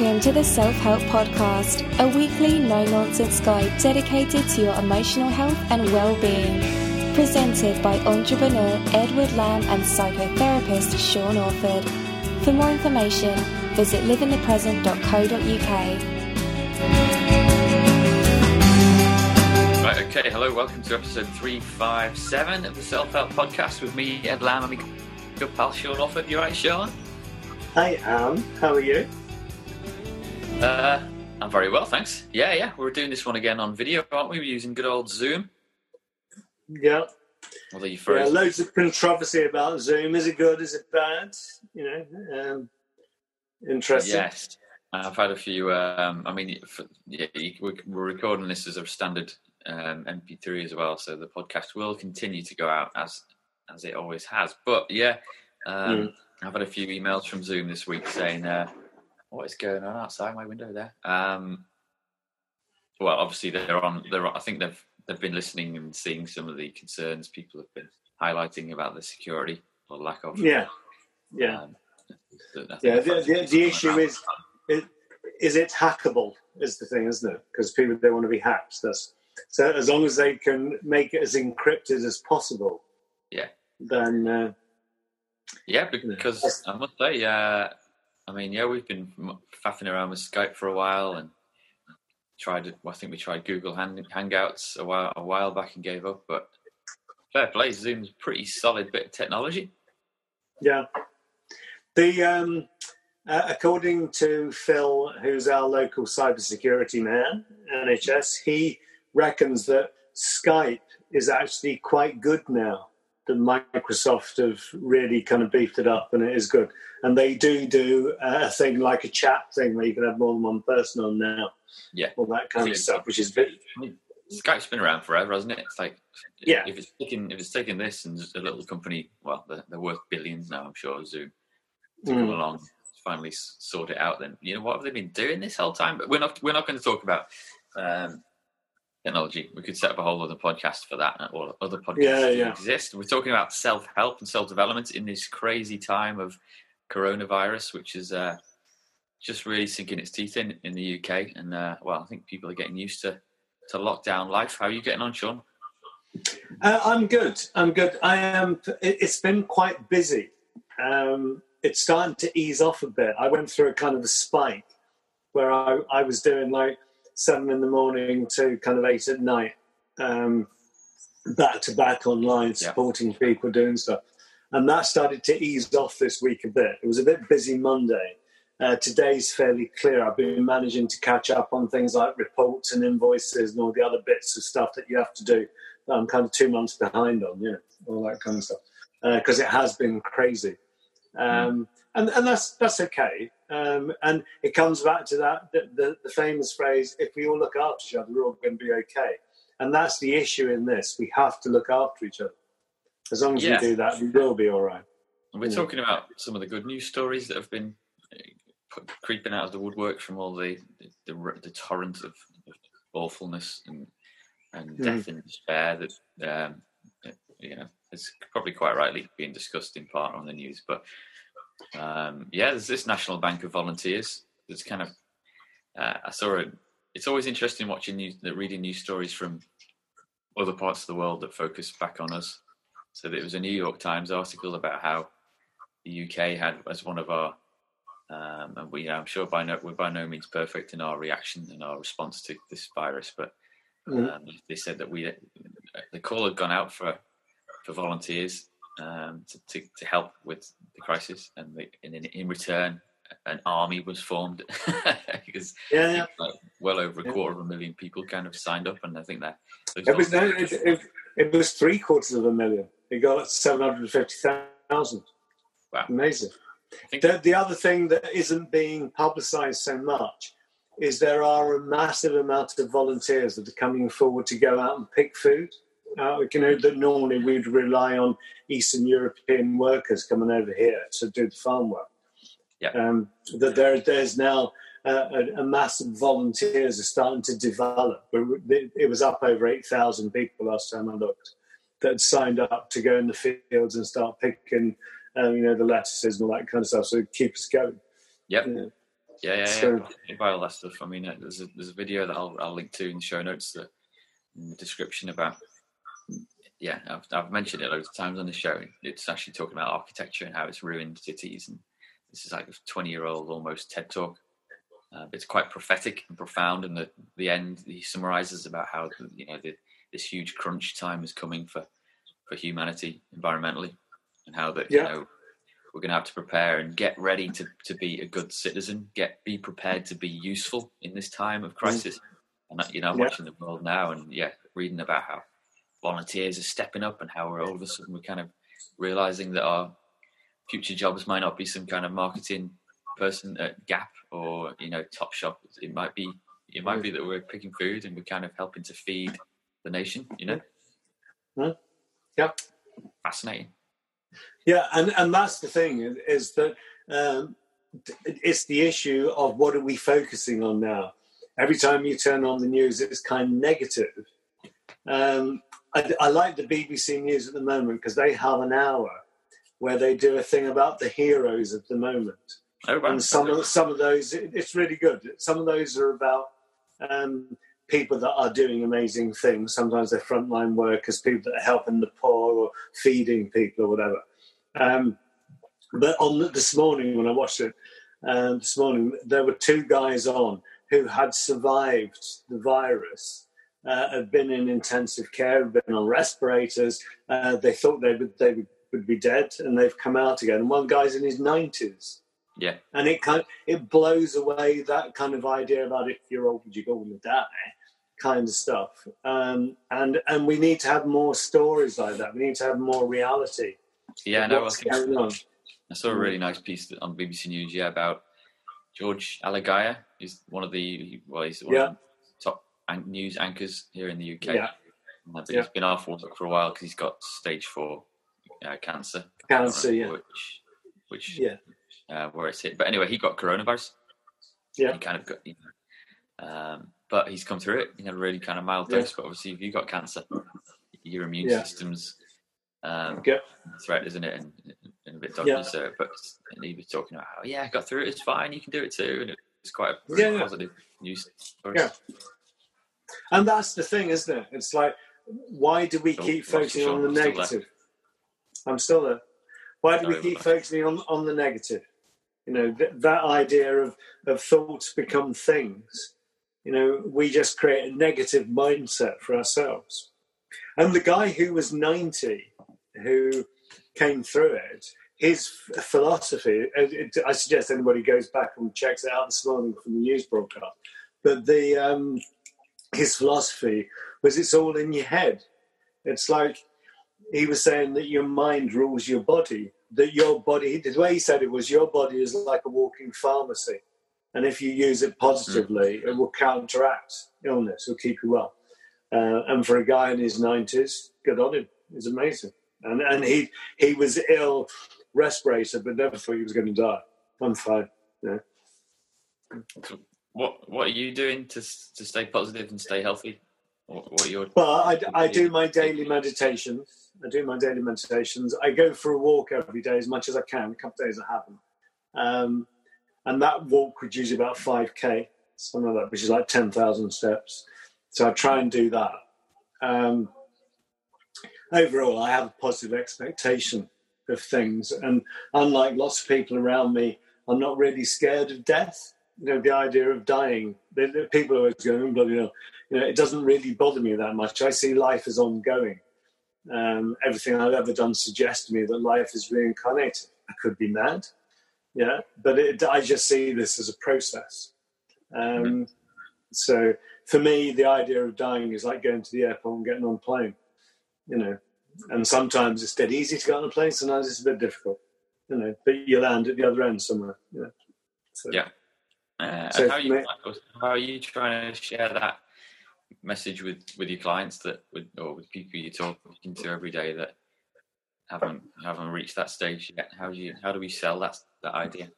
Welcome to the Self Help Podcast, a weekly no nonsense guide dedicated to your emotional health and well being. Presented by entrepreneur Edward Lamb and psychotherapist Sean Orford. For more information, visit liveinthepresent.co.uk. Right, okay, hello, welcome to episode 357 of the Self Help Podcast with me, Ed Lamb, and my good pal Sean Orford. You right, Sean? I am. How are you? Uh, I'm very well, thanks. Yeah, yeah, we're doing this one again on video, aren't we? We're using good old Zoom. Yeah. Although you Yeah, loads of controversy about Zoom. Is it good? Is it bad? You know, um, interesting. yes. I've had a few. Um, I mean, for, yeah, you- we're we're recording this as a standard um, MP3 as well, so the podcast will continue to go out as as it always has. But yeah, um, I've had a few emails from Zoom this week saying, uh, "What is going on outside my window there?" Um, well, obviously they're on. They're. on- I think they've they've been listening and seeing some of the concerns people have been highlighting about the security or lack of. Yeah. Yeah. Um, that I think Yeah. The, the, the issue is, is, is it hackable? Is the thing, isn't it? Because people don't want to be hacked. That's so. As long as they can make it as encrypted as possible. Yeah. Then. Uh, Yeah, because I must say, uh, I mean, yeah, we've been faffing around with Skype for a while and tried. I think we tried Google Hang- Hangouts a while a while back and gave up. But fair play, Zoom's pretty solid bit of technology. Yeah. The um, uh, according to Phil, who's our local cybersecurity man, NHS, he reckons that Skype is actually quite good now. That Microsoft have really kind of beefed it up, and it is good. And they do do a thing like a chat thing where you can have more than one person on now. Yeah. all that kind of stuff, which is bit, Skype's been around forever, hasn't it? It's like, Yeah. if it's taking if it's taking this and a little company, well, they're, they're worth billions now, I'm sure. Zoom to come Mm. along, finally sort it out. Then you know what have they been doing this whole time? But we're not we're not going to talk about um, technology. We could set up a whole other podcast for that, or other podcasts Yeah, yeah. exist. We're talking about self help and self development in this crazy time of coronavirus, which is uh, just really sinking its teeth in in the UK. And uh, well, I think people are getting used to to lockdown life. How are you getting on, Sean? Uh, I'm good. I'm good. I am. It, it's been quite busy. Um, it's starting to ease off a bit. I went through a kind of a spike where I, I was doing like seven in the morning to kind of eight at night, um, back to back online, supporting people doing stuff. And that started to ease off this week a bit. It was a bit busy Monday. Uh, today's fairly clear. I've been managing to catch up on things like reports and invoices and all the other bits of stuff that you have to do. that I'm kind of two months behind on, yeah, all that kind of stuff, because it has been crazy, um, and and that's that's okay. Um, and it comes back to that the, the, the famous phrase: "If we all look after each other, we're all going to be okay." And that's the issue in this. We have to look after each other. As long as Yeah. we do that, we will be all right. And we're talking about some of the good news stories that have been put, creeping out of the woodwork from all the the, the, the torrent of, of awfulness and and Mm. death and despair that um, you know is probably quite rightly being discussed in part on the news. But um, yeah, there's this National Bank of Volunteers. That's kind of uh, I saw it. It's always interesting watching news, reading news stories from other parts of the world that focus back on us. So there was a New York Times article about how the UK had as one of our, um, and we, I'm sure by no, we're by no means perfect in our reaction and our response to this virus, but Mm. um, they said that we, the call had gone out for for volunteers um, to, to to help with the crisis, and, they, and in, in return, an army was formed because Yeah, yeah. like, well over a quarter of a million people kind of signed up, and I think that It was no, it, it, it was three quarters of a million. It got seven hundred fifty thousand. Wow. Amazing. The, the other thing that isn't being publicised so much is there are a massive amount of volunteers that are coming forward to go out and pick food. Uh, you know that normally we'd rely on Eastern European workers coming over here to do the farm work. Yeah. Um, that there, there's now uh, a, a of volunteers are starting to develop. It was up over eight thousand people last time I looked that signed up to go in the fields and start picking, um, you know, the lettuces and all that kind of stuff. So it keep us going. Yep. Yeah. Yeah, yeah, so, yeah. Buy all that stuff. I mean, uh, there's a there's a video that I'll I'll link to in the show notes that in the description about. Yeah, I've, I've mentioned it loads of times on the show. It's actually talking about architecture and how it's ruined cities, and this is like a 20 year old almost TED talk. Uh, it's quite prophetic and profound, and the the end he summarizes about how you know the, this huge crunch time is coming for for humanity environmentally, and how that yeah. you know we're going to have to prepare and get ready to, to be a good citizen, get be prepared to be useful in this time of crisis. Mm. And you know, I'm yeah. watching the world now, and yeah, reading about how volunteers are stepping up and how we're all of a sudden we're kind of realizing that our future jobs might not be some kind of marketing person at Gap or you know Top Shop. It might be it might be that we're picking food and we're kind of helping to feed the nation. You know. Yeah. Fascinating. Yeah, and, and that's the thing is that um, it's the issue of what are we focusing on now. Every time you turn on the news, it's kind of negative. Um, I, I like the BBC News at the moment because they have an hour where they do a thing about the heroes of the moment. Oh, wow. And some of some of those, it's really good. Some of those are about um, people that are doing amazing things. Sometimes they're frontline workers, people that are helping the poor or feeding people or whatever. Um, but on the, this morning when I watched it, um, this morning there were two guys on who had survived the virus, uh, had been in intensive care, had been on respirators. Uh, they thought they would they would, be dead, and they've come out again. And one guy's in his nineties. Yeah, and it kind of, it blows away that kind of idea about if you're old, would you go and die? kind of stuff. Um, and and we need to have more stories like that. We need to have more reality. Yeah, no, I, I saw a really nice piece on BBC News, yeah, about George Alagiah. He's one of the well, he's one yeah. of news anchors here in the UK. Yeah. And he's been off work for a while because he's got stage four uh, cancer. Cancer, yeah. Which, which yeah, uh, where it's hit. But anyway, he got coronavirus. Yeah. He kind of got, you know, um, but he's come through it in a really kind of mild dose. Yeah. But obviously, if you've got cancer, your immune yeah. system's um, yeah. threat, isn't it? And, and a bit dodgy. Yeah. So, but he was talking about how yeah, I got through it. It's fine. You can do it too. And it's quite a yeah, positive news. Yeah. And that's the thing, isn't it? It's like, why do we keep focusing on the I'm negative? Still I'm still there. Why do we keep focusing on on the negative? You know, th- that idea of of thoughts become things. You know, we just create a negative mindset for ourselves. And the guy who was 90 who came through it, his philosophy, I suggest anybody goes back and checks it out this morning from the news broadcast, but the um, his philosophy was it's all in your head. It's like he was saying that your mind rules your body, that your body, the way he said it was your body is like a walking pharmacy. And if you use it positively, mm. it will counteract illness, it will keep you well. Uh, and for a guy in his 90s, good on him. It's amazing and and he he was ill, respirator, but never thought he was going to die. I'm fine. Yeah. What What are you doing to to stay positive and stay healthy? What, what your well, I, I do my daily meditations. I do my daily meditations. I go for a walk every day as much as I can. A couple of days I haven't, um, and that walk would usually about five k, something like that, which is like ten thousand steps. So I try and do that. Um, overall, I have a positive expectation of things. And unlike lots of people around me, I'm not really scared of death. You know, the idea of dying, people are always going, oh, bloody hell. You know, it doesn't really bother me that much. I see life as ongoing. Um, everything I've ever done suggests to me that life is reincarnated. I could be mad, yeah, but it, I just see this as a process. Um, so for me, the idea of dying is like going to the airport and getting on a plane you know. And sometimes it's dead easy to get on a plane. Sometimes it's a bit difficult, you know. But you land at the other end somewhere, you know. So, yeah. Uh, so how, are you, me, how are you trying to share that message with, with your clients that with, or with people you're talking to every day that haven't haven't reached that stage yet? How do you how do we sell that that idea?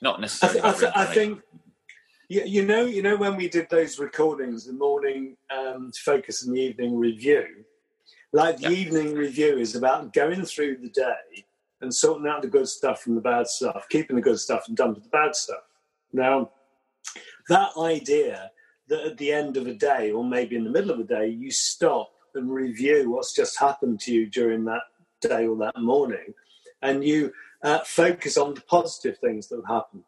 Not necessarily. I, th- I, th- I think you, you know you know when we did those recordings, the morning um, focus and the evening review. Like the evening review is about going through the day and sorting out the good stuff from the bad stuff, keeping the good stuff and dumping the bad stuff. Now, that idea that at the end of a day, or maybe in the middle of a day, you stop and review what's just happened to you during that day or that morning, and you uh, focus on the positive things that have happened.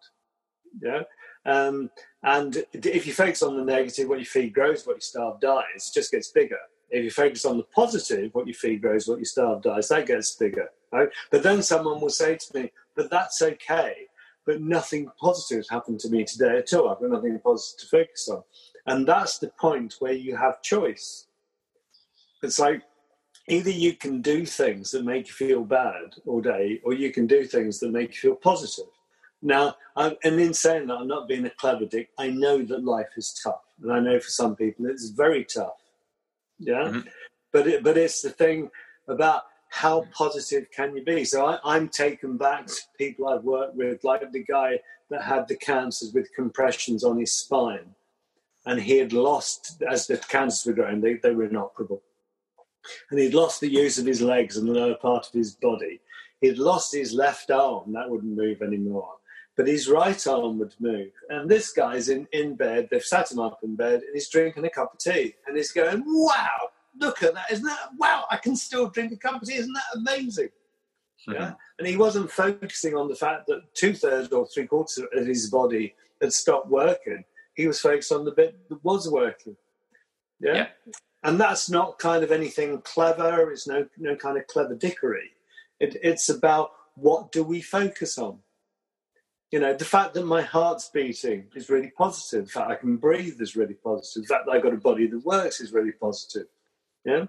Yeah. Um, and if you focus on the negative, what you feed grows, what you starve dies. It just gets bigger. If you focus on the positive, what you feed grows, what you starve dies. That gets bigger. Right? But then someone will say to me, "But that's okay." But nothing positive has happened to me today at all. I've got nothing positive to focus on, and that's the point where you have choice. It's like either you can do things that make you feel bad all day, or you can do things that make you feel positive. Now, I'm, and in saying that, I'm not being a clever dick. I know that life is tough, and I know for some people it's very tough. Yeah, mm-hmm. but it, but it's the thing about how positive can you be. So I, am taken back to people I've worked with, like the guy that had the cancers with compressions on his spine, and he had lost as the cancers were growing. They they were inoperable and he'd lost the use of his legs and the lower part of his body. He'd lost his left arm, that wouldn't move anymore, but his right arm would move. And this guy's in, in bed, they've sat him up in bed, and he's drinking a cup of tea, and he's going, Wow, look at that, isn't that, wow, I can still drink a cup of tea, isn't that amazing? Mm-hmm. Yeah? And he wasn't focusing on the fact that two thirds or three quarters of his body had stopped working. He was focused on the bit that was working. yeah. yeah and that's not kind of anything clever. It's no no kind of clever dickery. It, it's about what do we focus on. You know, the fact that my heart's beating is really positive. The fact I can breathe is really positive. The fact that I've got a body that works is really positive. Yeah.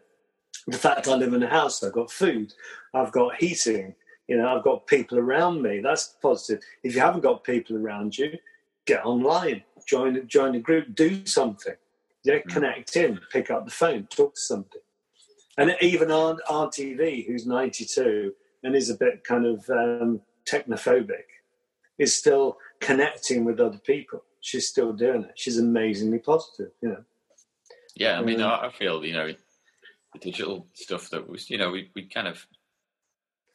The fact I live in a house, I've got food, I've got heating, you know, I've got people around me. That's positive. If you haven't got people around you, get online, join join a group, do something. Yeah, mm. connect in, pick up the phone, talk to somebody. And even Aunt, Auntie V, who's 92 and is a bit kind of um, technophobic, is still connecting with other people. She's still doing it. She's amazingly positive, you know. Yeah, I mean, um, I feel, you know, the digital stuff that was, you know, we, we kind of,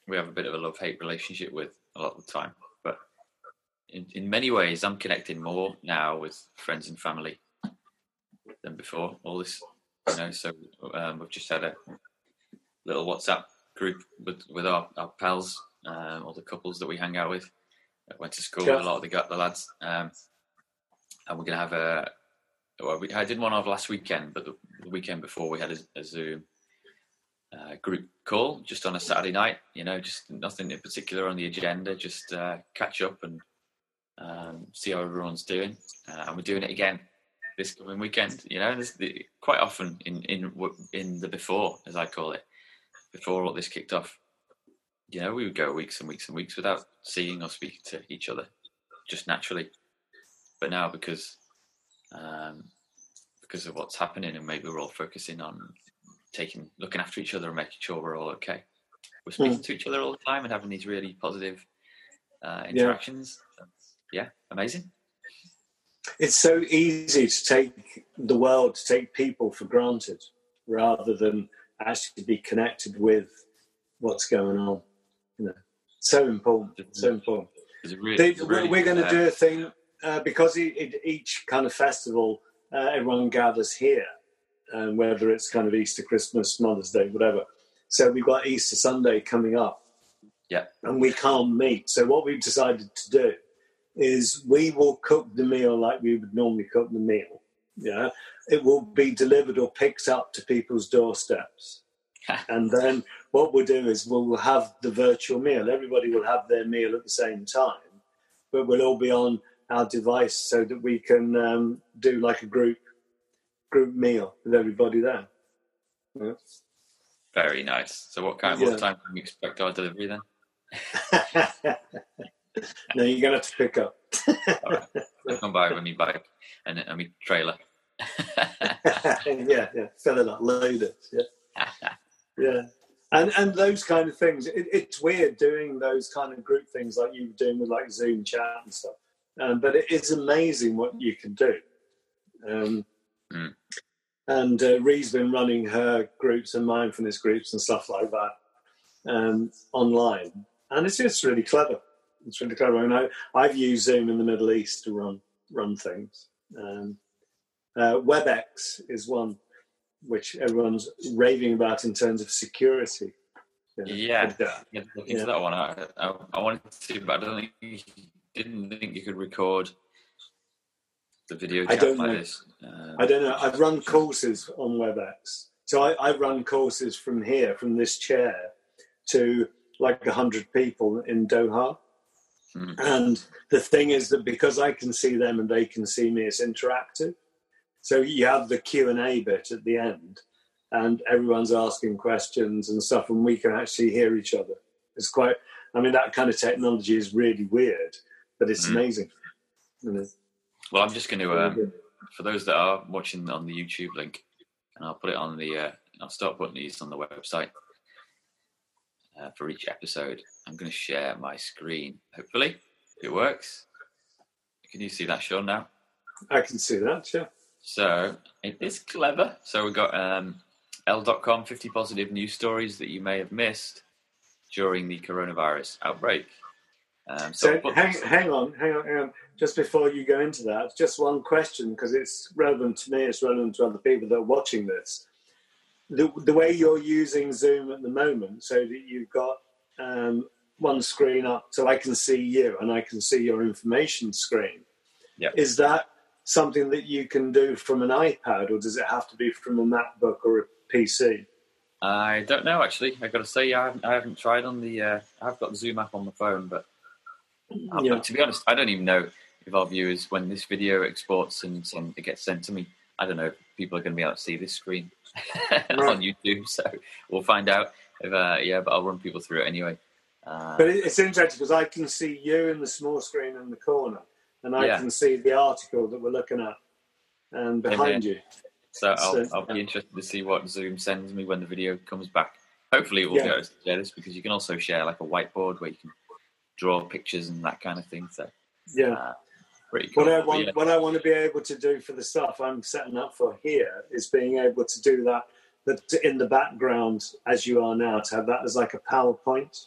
we have a bit of a love hate relationship with a lot of the time. But in, in many ways, I'm connecting more now with friends and family than before. All this, you know. So um, we've just had a little WhatsApp group with with our, our pals, um, all the couples that we hang out with. I went to school yeah. a lot of the, the lads, um, and we're gonna have a. Well, we, I did one of last weekend, but the, the weekend before we had a, a Zoom uh, group call just on a Saturday night. You know, just nothing in particular on the agenda, just uh, catch up and um, see how everyone's doing. Uh, and we're doing it again this coming weekend. You know, the, quite often in in in the before, as I call it, before all this kicked off, you know, we would go weeks and weeks and weeks without seeing or speaking to each other, just naturally. But now, because um, because of what's happening, and maybe we're all focusing on taking, looking after each other, and making sure we're all okay. We're speaking mm. to each other all the time and having these really positive uh, interactions. Yeah. yeah, amazing it's so easy to take the world, to take people for granted, rather than actually be connected with what's going on. You know, so important. So important. Really, they, really, we're going to uh, do a thing uh, because each kind of festival, uh, everyone gathers here, um, whether it's kind of Easter, Christmas, Mother's Day, whatever. So we've got Easter Sunday coming up. Yeah. And we can't meet. So what we've decided to do is we will cook the meal like we would normally cook the meal. Yeah, it will be delivered or picked up to people's doorsteps. and then what we'll do is we'll have the virtual meal. Everybody will have their meal at the same time, but we'll all be on our device so that we can um, do like a group group meal with everybody there. Yeah. Very nice. So, what kind of yeah. what time can we expect our delivery then? no, you're gonna have to pick up. All right. I'll come by with my bike and, and my trailer. yeah, yeah, fill it up, load it. Yeah, yeah, and and those kind of things. It, it's weird doing those kind of group things like you were doing with like Zoom chat and stuff. Um, but it is amazing what you can do. Um, mm. And uh, Ree's been running her groups and mindfulness groups and stuff like that um, online, and it's just really clever. It's really clever. And I, I've used Zoom in the Middle East to run run things. Um, uh, WebEx is one which everyone's raving about in terms of security. Yeah, yeah look into yeah. that one. I, I, I, wanted to, but I don't think you didn't think you could record the video I don't like know. Um, I don't know. I've run courses on WebEx, so I, I run courses from here, from this chair, to like hundred people in Doha. Mm. And the thing is that because I can see them and they can see me, it's interactive. So you have the Q and A bit at the end, and everyone's asking questions and stuff, and we can actually hear each other. It's quite. I mean, that kind of technology is really weird, but it's mm. amazing. Well, I'm just going to, um, for those that are watching on the YouTube link, and I'll put it on the. Uh, I'll start putting these on the website uh, for each episode. I'm going to share my screen. Hopefully, it works. Can you see that, Sean? Now I can see that. Yeah. So it is clever. So we've got um, L.com 50 positive news stories that you may have missed during the coronavirus outbreak. Um, so, so hang, hang, on, hang on, hang on. Just before you go into that, just one question because it's relevant to me, it's relevant to other people that are watching this. The, the way you're using Zoom at the moment, so that you've got um, one screen up so I can see you and I can see your information screen. Yep. Is that something that you can do from an iPad, or does it have to be from a MacBook or a PC? I don't know actually. I've got to say, I haven't, I haven't tried on the. Uh, I've got the Zoom app on the phone, but, yeah. but to be honest, I don't even know if our viewers, when this video exports and, and it gets sent to me, I don't know if people are going to be able to see this screen right. on YouTube. So we'll find out. If uh, yeah, but I'll run people through it anyway. Uh, but it's interesting because I can see you in the small screen in the corner, and I yeah. can see the article that we're looking at and behind you. So I'll, I'll be interested to see what Zoom sends me when the video comes back. Hopefully, it will yeah. be able to share this because you can also share like a whiteboard where you can draw pictures and that kind of thing. So yeah, uh, pretty cool. What I want, yeah. what I want to be able to do for the stuff I'm setting up for here is being able to do that, that in the background as you are now to have that as like a PowerPoint.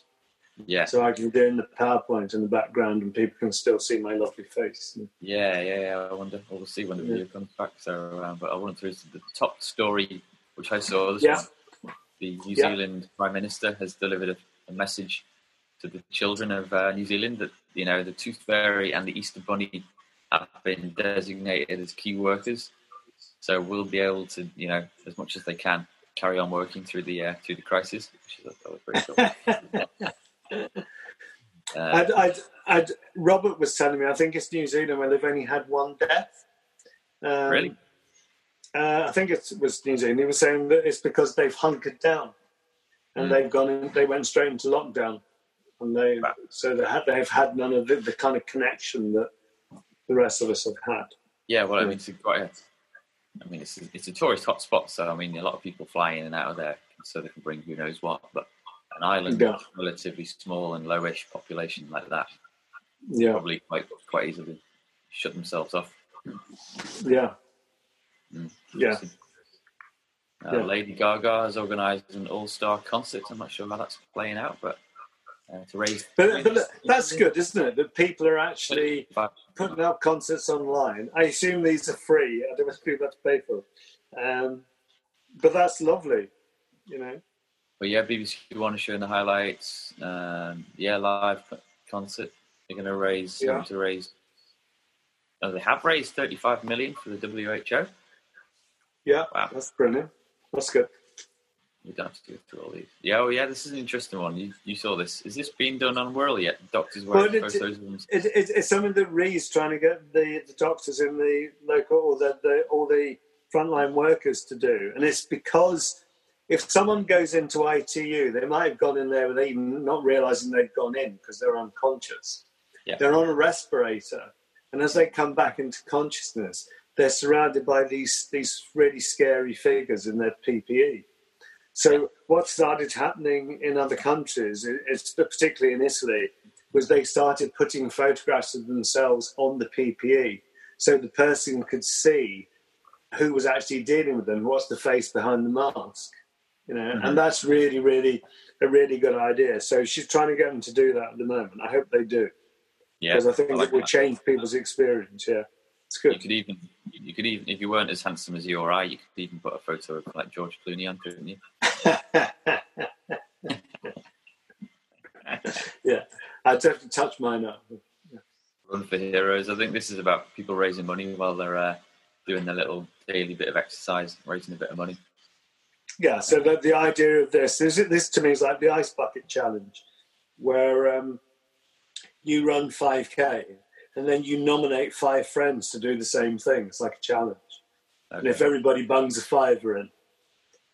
Yeah. So I can do in the PowerPoint in the background, and people can still see my lovely face. Yeah, yeah, yeah. I wonder. We'll see when the video comes back. So, um, but I want to the top story, which I saw. This yeah. the New yeah. Zealand Prime Minister has delivered a, a message to the children of uh, New Zealand that you know the Tooth Fairy and the Easter Bunny have been designated as key workers. So we'll be able to, you know, as much as they can, carry on working through the uh, through the crisis, which is pretty cool. Uh, I'd, I'd, I'd, Robert was telling me, I think it's New Zealand where they've only had one death. Um, really? Uh, I think it was New Zealand. He was saying that it's because they've hunkered down and mm. they've gone in, they went straight into lockdown. And they, wow. so they have, they've had none of the, the, kind of connection that the rest of us have had. Yeah, well, I mean, it's quite a, I mean, it's a, it's a tourist hotspot, so I mean, a lot of people fly in and out of there, so they can bring who knows what. But an island yeah. relatively small and lowish population like that, yeah, probably quite quite easily shut themselves off. Yeah, mm. yeah. Uh, yeah. Lady Gaga has organised an all-star concert. I'm not sure how that's playing out, but uh, to raise. But, but that's good, isn't it? That people are actually putting up concerts online. I assume these are free. I don't know if people have to pay for. Um, but that's lovely, you know but yeah, BBC One is showing the highlights. Um, yeah, live concert. They're going to raise. Yeah. To raise. Oh, they have raised 35 million for the WHO. Yeah, wow. that's brilliant. That's good. We don't have to go through all these. Yeah, oh yeah, this is an interesting one. You, you saw this. Is this being done on Wirral yet? Doctors wearing well, photos it, it, it's something that Ree's trying to get the, the doctors in the local or the, the all the frontline workers to do, and it's because if someone goes into ITU, they might have gone in there without even not realizing they'd gone in because they're unconscious. Yeah. They're on a respirator, and as they come back into consciousness, they're surrounded by these these really scary figures in their PPE. So what started happening in other countries, particularly in Italy, was they started putting photographs of themselves on the PPE, so the person could see who was actually dealing with them, what's the face behind the mask you know, mm-hmm. and that's really, really a really good idea. So she's trying to get them to do that at the moment. I hope they do. Yeah, because I think I like it will change people's experience. Yeah. It's good. You could even, you could even, if you weren't as handsome as you or I, you could even put a photo of like George Clooney on, couldn't you? yeah, I'd definitely touch mine up. Run for Heroes. I think this is about people raising money while they're uh, doing their little daily bit of exercise, raising a bit of money. Yeah, so the, the idea of this, this, this to me is like the ice bucket challenge, where um, you run 5k and then you nominate five friends to do the same thing. It's like a challenge. And if everybody bungs a fiver in,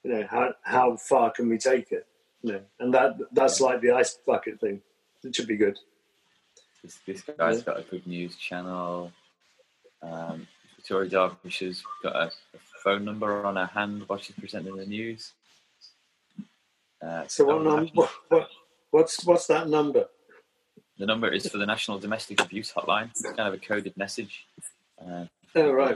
you know, how, how far can we take it? You know, and that that's like the ice bucket thing. It should be good. This, this guy's got a good news channel. Um, Victoria Derbyshire got a, a phone number on her hand while she's presenting the news. Uh, So what, num- what, what what's what's that number? the number is for the National Domestic Abuse Hotline. It's kind of a coded message. Uh, Oh right.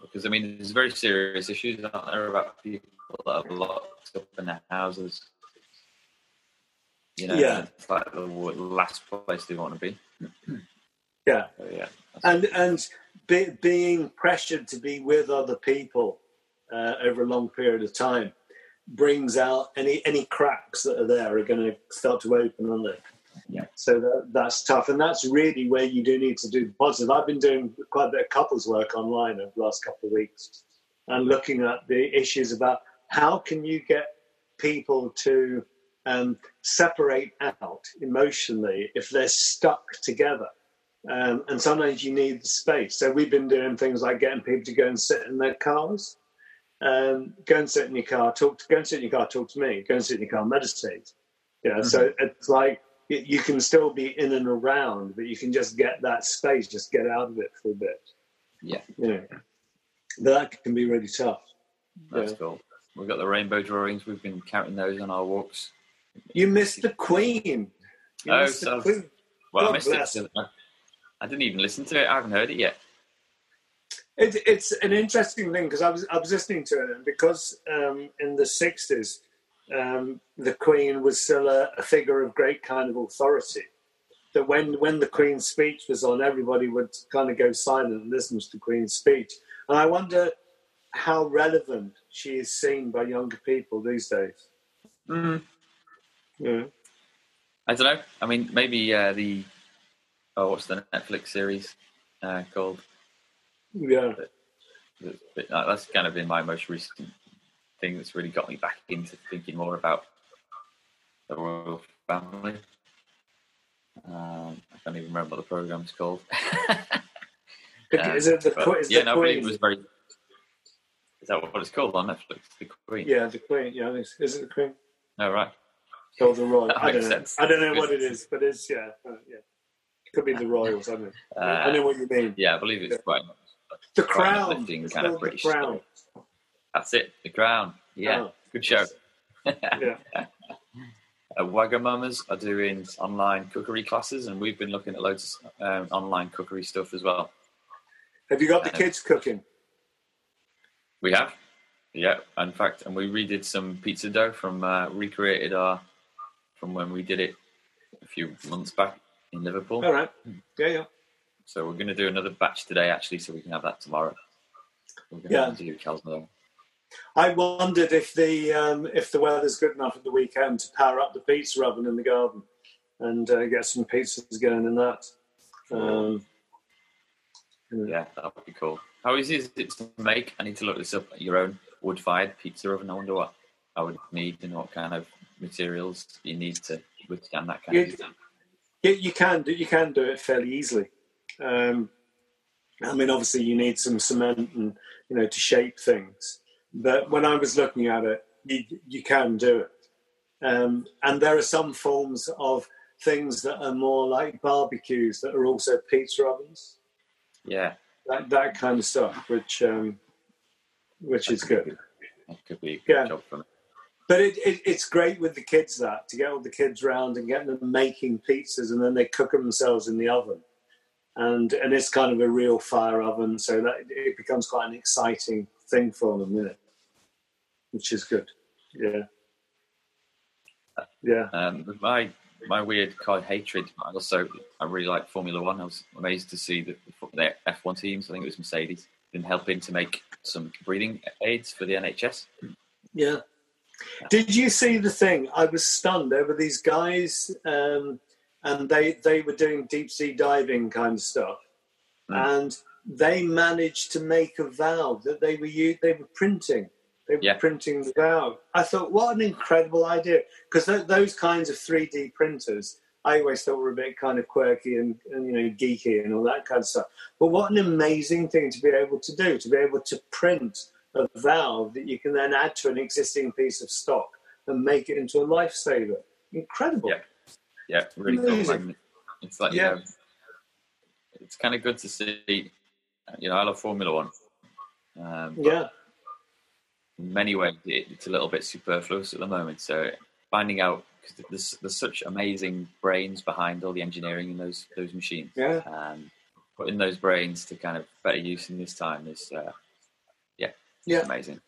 Because I mean, there's very serious issues out there about people that are locked up in their houses. You know, Yeah. it's like the last place they want to be. Yeah. So, yeah, and and be, being pressured to be with other people uh, over a long period of time brings out any any cracks that are there are going to start to open, aren't they? Yeah. So that, that's tough, and that's really where you do need to do the positive. I've been doing quite a bit of couples work online over the last couple of weeks, and looking at the issues about how can you get people to um, separate out emotionally if they're stuck together um, and sometimes you need the space. So we've been doing things like getting people to go and sit in their cars, um, go and sit in your car, talk to, go and sit in your car, talk to me, go and sit in your car, meditate. Yeah, so it's like you can still be in and around, but you can just get that space, just get out of it for a bit. Yeah. you know, that can be really tough. That's Yeah. cool. We've got the rainbow drawings. We've been counting those on our walks. You missed the Queen. You Oh, so- Queen. Well, I God missed bless. it. I- I didn't even listen to it. I haven't heard it yet. It, it's an interesting thing because I was I was listening to it because um, in the sixties um, the Queen was still a, a figure of great kind of authority. That when when the Queen's speech was on, everybody would kind of go silent and listen to the Queen's speech. And I wonder how relevant she is seen by younger people these days. Mm, Yeah. I don't know. I mean, maybe uh, the oh, what's the Netflix series uh, called? Yeah. That's That's kind of been my most recent thing that's really got me back into thinking more about the royal family. Um, I can't even remember what the program's called. Um, is it the, but is yeah, the no, I believe Queen? it was very. Is that what it's called on Netflix? The Queen. Yeah, the Queen. Yeah, is is it the Queen? Oh right. Or the Royal? That I don't makes know. sense. I don't know what it is, but it's yeah, uh, yeah. Could be the Royals. I know. I know Uh, what you mean. yeah, I believe it's quite. The Crown. kind of British the Crown. That's it. The Crown. Yeah, Oh. good show. Yeah. Uh, Wagamamas are doing online cookery classes, and we've been looking at loads of um, online cookery stuff as well. Have you got the Uh, kids cooking? We have, yeah. In fact, and we redid some pizza dough from uh, recreated our from when we did it a few months back in Liverpool. All right. Yeah, yeah. So we're going to do another batch today, actually, so we can have that tomorrow. We're going Yeah. to do Calzone. I wondered if the um, if the weather's good enough at the weekend to power up the pizza oven in the garden and uh, get some pizzas going in that. Um, Yeah, that would be cool. How easy is it to make? I need to look this up. At your own wood-fired pizza oven. I wonder what I would need and what kind of materials you need to withstand that kind You, of you, you can do you can do it fairly easily. Um, I mean, obviously, you need some cement and you know to shape things. But when I was looking at it, you you can do it. Um, and there are some forms of things that are more like barbecues that are also pizza ovens. Yeah, That that kind of stuff, which um, which is good. that could be a good Yeah. job for me. But it, it, it's great with the kids that to get all the kids round and get them making pizzas, and then they cook them themselves in the oven, and and it's kind of a real fire oven, so that it becomes quite an exciting thing for them, you know, which is good. Yeah, yeah, Um, my my weird car hatred. I also I really like Formula One. I was amazed to see that the F1 teams. I think it was Mercedes been helping to make some breathing aids for the NHS. Yeah. Did you see the thing? I was stunned over these guys, um, and they they were doing deep sea diving kind of stuff, mm. and they managed to make a valve that they were they were printing. They were yeah. printing the valve. I thought, what an incredible idea! Because th- those kinds of three D printers, I always thought were a bit kind of quirky and, and, you know geeky and all that kind of stuff. But what an amazing thing to be able to do, to be able to print a valve that you can then add to an existing piece of stock and make it into a lifesaver. Incredible. Yeah, yeah, really amazing. cool. It's like yeah. You know, it's kind of good to see. You know, I love Formula One. Um, yeah. In many ways, it's a little bit superfluous at the moment. So finding out because there's, there's such amazing brains behind all the engineering in those those machines. Yeah. And putting those brains to kind of better use in this time is, uh, yeah, yeah, amazing.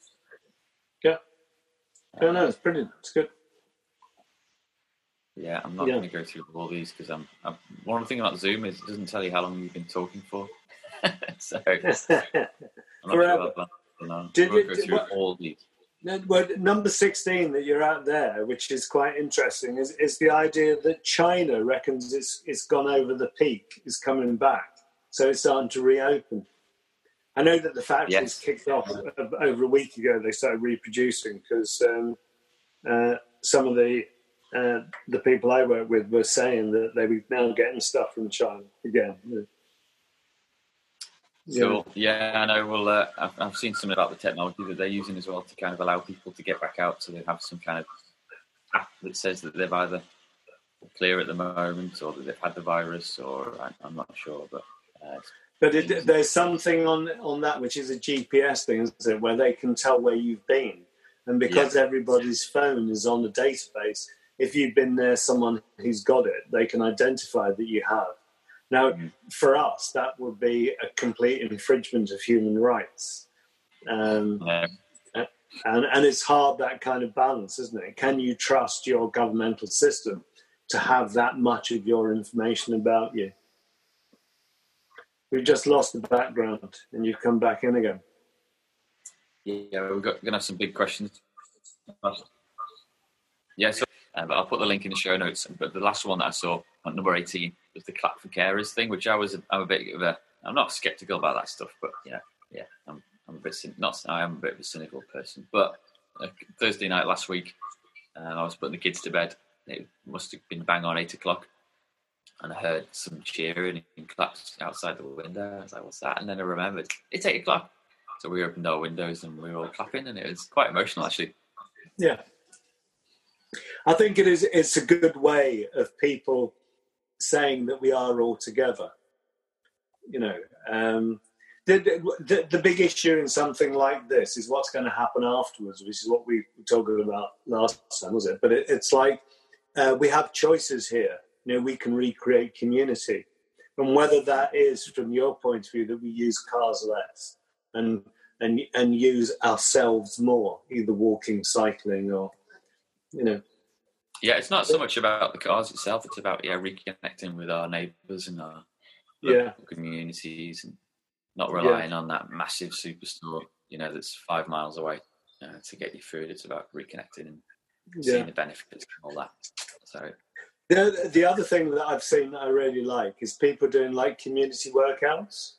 Yeah. Oh no, it's brilliant. It's good. Yeah, I'm not yeah. going to go through all these because I'm, I'm. One thing about Zoom is it doesn't tell you how long you've been talking for. so I'm not Forever. sure. I'll, Did you, through what, all these. Well, number 16 that you're at there, which is quite interesting, is, is the idea that China reckons it's, it's gone over the peak, is coming back. So it's starting to reopen. I know that the factories yes. kicked off over a week ago. They started reproducing because um, uh, some of the uh, the people I work with were saying that they were now getting stuff from China again. Cool. Yeah, I know. Well, uh, I've, I've, seen something about the technology that they're using as well to kind of allow people to get back out. So they have some kind of app that says that they've either clear at the moment or that they've had the virus, or I, am not sure. But uh, but it, there's something on on that which is a GPS thing, isn't it, where they can tell where you've been, and because yeah. everybody's phone is on the database, if you've been there, someone who's got it, they can identify that you have now, mm. for us, that would be a complete infringement of human rights. Um, yeah. and, and it's hard that kind of balance, isn't it? Can you trust your governmental system to have that much of your information about you? We've just lost the background and you've come back in again. Yeah, we're going to have some big questions. Yeah, so uh, I'll put the link in the show notes. But the last one that I saw on number 18 was the clap for carers thing, which I was I'm a bit of a I'm not skeptical about that stuff, but yeah, yeah, I'm I'm a bit not I am a bit of a cynical person. But uh, Thursday night last week, uh, I was putting the kids to bed. It must have been bang on eight o'clock, and I heard some cheering and claps outside the window. I was like, "What's that?" And then I remembered it's eight o'clock, so we opened our windows and we were all clapping, and it was quite emotional actually. Yeah, I think it is. It's a good way of people saying that we are all together. You know, um, the, the, the big issue in something like this is what's going to happen afterwards, which is what we talking about last time, was it? But it, it's like uh, we have choices here. You know, we can recreate community, and whether that is from your point of view that we use cars less and and and use ourselves more, either walking, cycling, or you know yeah, it's not so much about the cars itself. It's about yeah reconnecting with our neighbours and our yeah communities, and not relying yeah. on that massive superstore. You know, that's five miles away uh, to get you food. It's about reconnecting and yeah. seeing the benefits and all that. So. The, the other thing that I've seen that I really like is people doing like community workouts.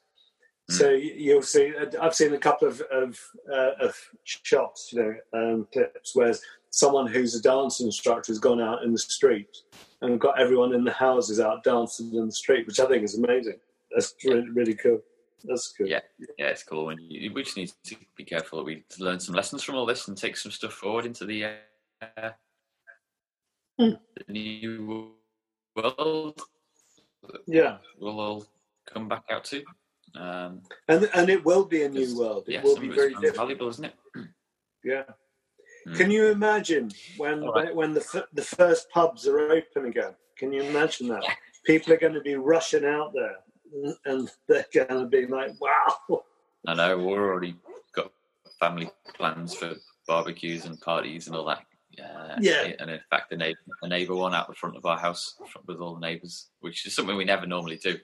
Mm. So you'll see, I've seen a couple of of, uh, of shots, you know, um, clips where someone who's a dance instructor has gone out in the street and got everyone in the houses out dancing in the street, which I think is amazing. That's really, really cool. That's good. Yeah, yeah, it's cool. And we just need to be careful. We learn some lessons from all this and take some stuff forward into the, uh, mm. the new world. Yeah, we'll all come back out to. Um, and and it will be a new world. It yeah, will be very valuable, isn't it? Yeah. Mm. Can you imagine when right. when the the first pubs are open again? Can you imagine that? People are going to be rushing out there, and they're going to be like, "Wow!" I know we're already got family plans for barbecues and parties and all that. Uh, Yeah. And in fact, the neighbour, a neighbour one out the front of our house with all the neighbours, which is something we never normally do.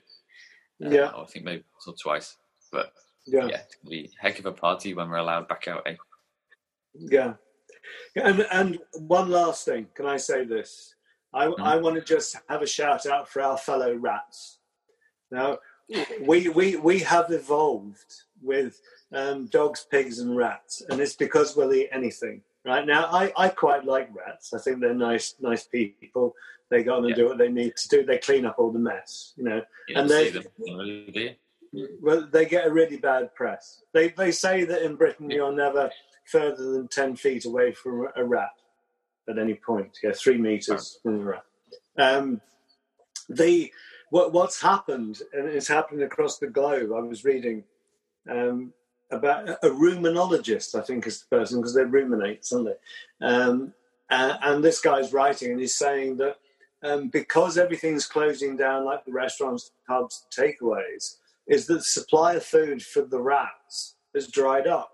Uh, Yeah. I think maybe once or twice. But Yeah. yeah, it's be a heck of a party when we're allowed back out. Eh? Yeah. And, and one last thing, can I say this? I, I want to just have a shout out for our fellow rats. Now, we, we, we have evolved with um, dogs, pigs, and rats, and it's because we'll eat anything. Right now, I, I quite like rats. I think they're nice, nice people. They go on and Yeah. do what they need to do. They clean up all the mess, you know. You And they- them, really, do you? Well, they get a really bad press. They they say that in Britain you're never further than ten feet away from a rat at any point. Yeah, three meters from a rat. Um, the what what's happened and it's happened across the globe. I was reading um, about a ruminologist. I think is the person because they ruminate, don't they? Um, and, and this guy's writing and he's saying that um, because everything's closing down, like the restaurants, pubs, takeaways is that the supply of food for the rats has dried up.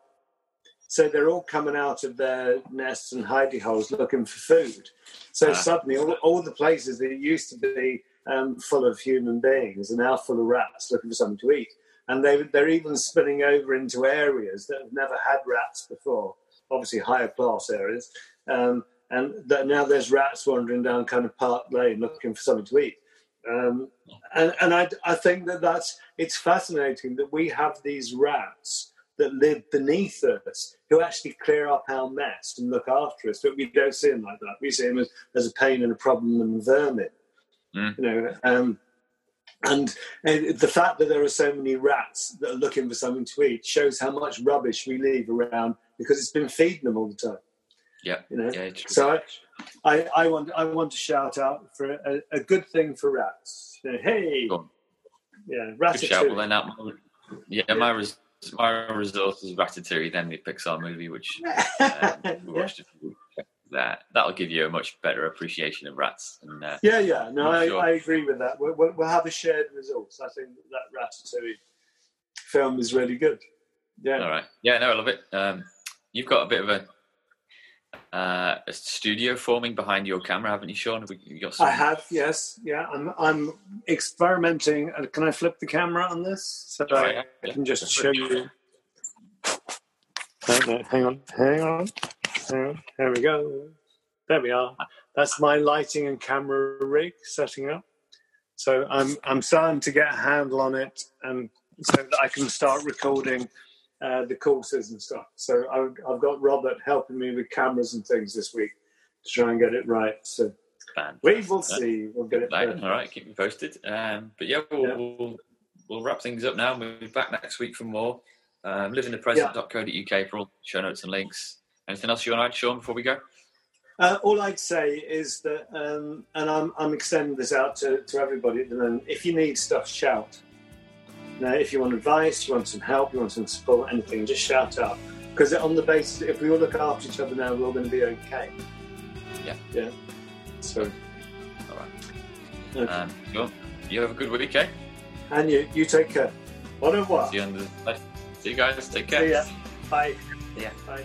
So they're all coming out of their nests and hidey holes looking for food. So Ah. suddenly, all, all the places that used to be um, full of human beings are now full of rats looking for something to eat. And they, they're even spilling over into areas that have never had rats before, obviously higher class areas. Um, and that now there's rats wandering down kind of Park Lane looking for something to eat. Um, and and I, I think that that's it's fascinating that we have these rats that live beneath us who actually clear up our mess and look after us, but we don't see them like that. We see them as, as a pain and a problem and vermin. Mm. You know, um, and, and the fact that there are so many rats that are looking for something to eat shows how much rubbish we leave around because it's been feeding them all the time. Yeah. You know, Yeah, so I, I, I want I want to shout out for a, a good thing for rats. You know, hey, yeah, Good shout. Well, then that, yeah, my res, my result is Ratatouille, then the Pixar movie, which uh, we yeah. watched few that that'll give you a much better appreciation of rats. And uh, yeah, yeah. No, I, sure. I agree with that. We'll, we'll, we'll have a shared result. I think that Ratatouille film is really good. Yeah, all right, yeah, no, I love it. Um, you've got a bit of a uh, a studio forming behind your camera, haven't you, Sean? Have You got some, I have. Yes, yeah. I'm I'm experimenting. Uh, Can I flip the camera on this so Oh, I, yeah, I yeah. can just show you? No, no, hang on, hang on, hang on. There we go. There we are. That's my lighting and camera rig setting up. So I'm I'm starting to get a handle on it, and so that I can start recording uh, the courses and stuff. So I've, I've got Robert helping me with cameras and things this week to try and get it right. So band. we will see. We'll get it Right, all right, keep me posted. Um, but yeah, we'll, Yeah. we'll we'll wrap things up now. We'll be back next week for more. Um, livingthepresent.co.uk for all show notes and links. Anything else you want to add, Sean, before we go? Uh, all I'd say is that, um, and I'm, I'm extending this out to, to everybody at the moment. If you need stuff, shout. Now, if you want advice, you want some help, you want some support, anything, just shout out. Because on the basis, if we all look after each other now, we're all going to be okay. Yeah. Yeah. So, All right. okay. Um, Sean, you have a good week, eh? and you, you take care. Au revoir. See you on the. See you guys. Take care. See ya. Bye. Yeah. Bye.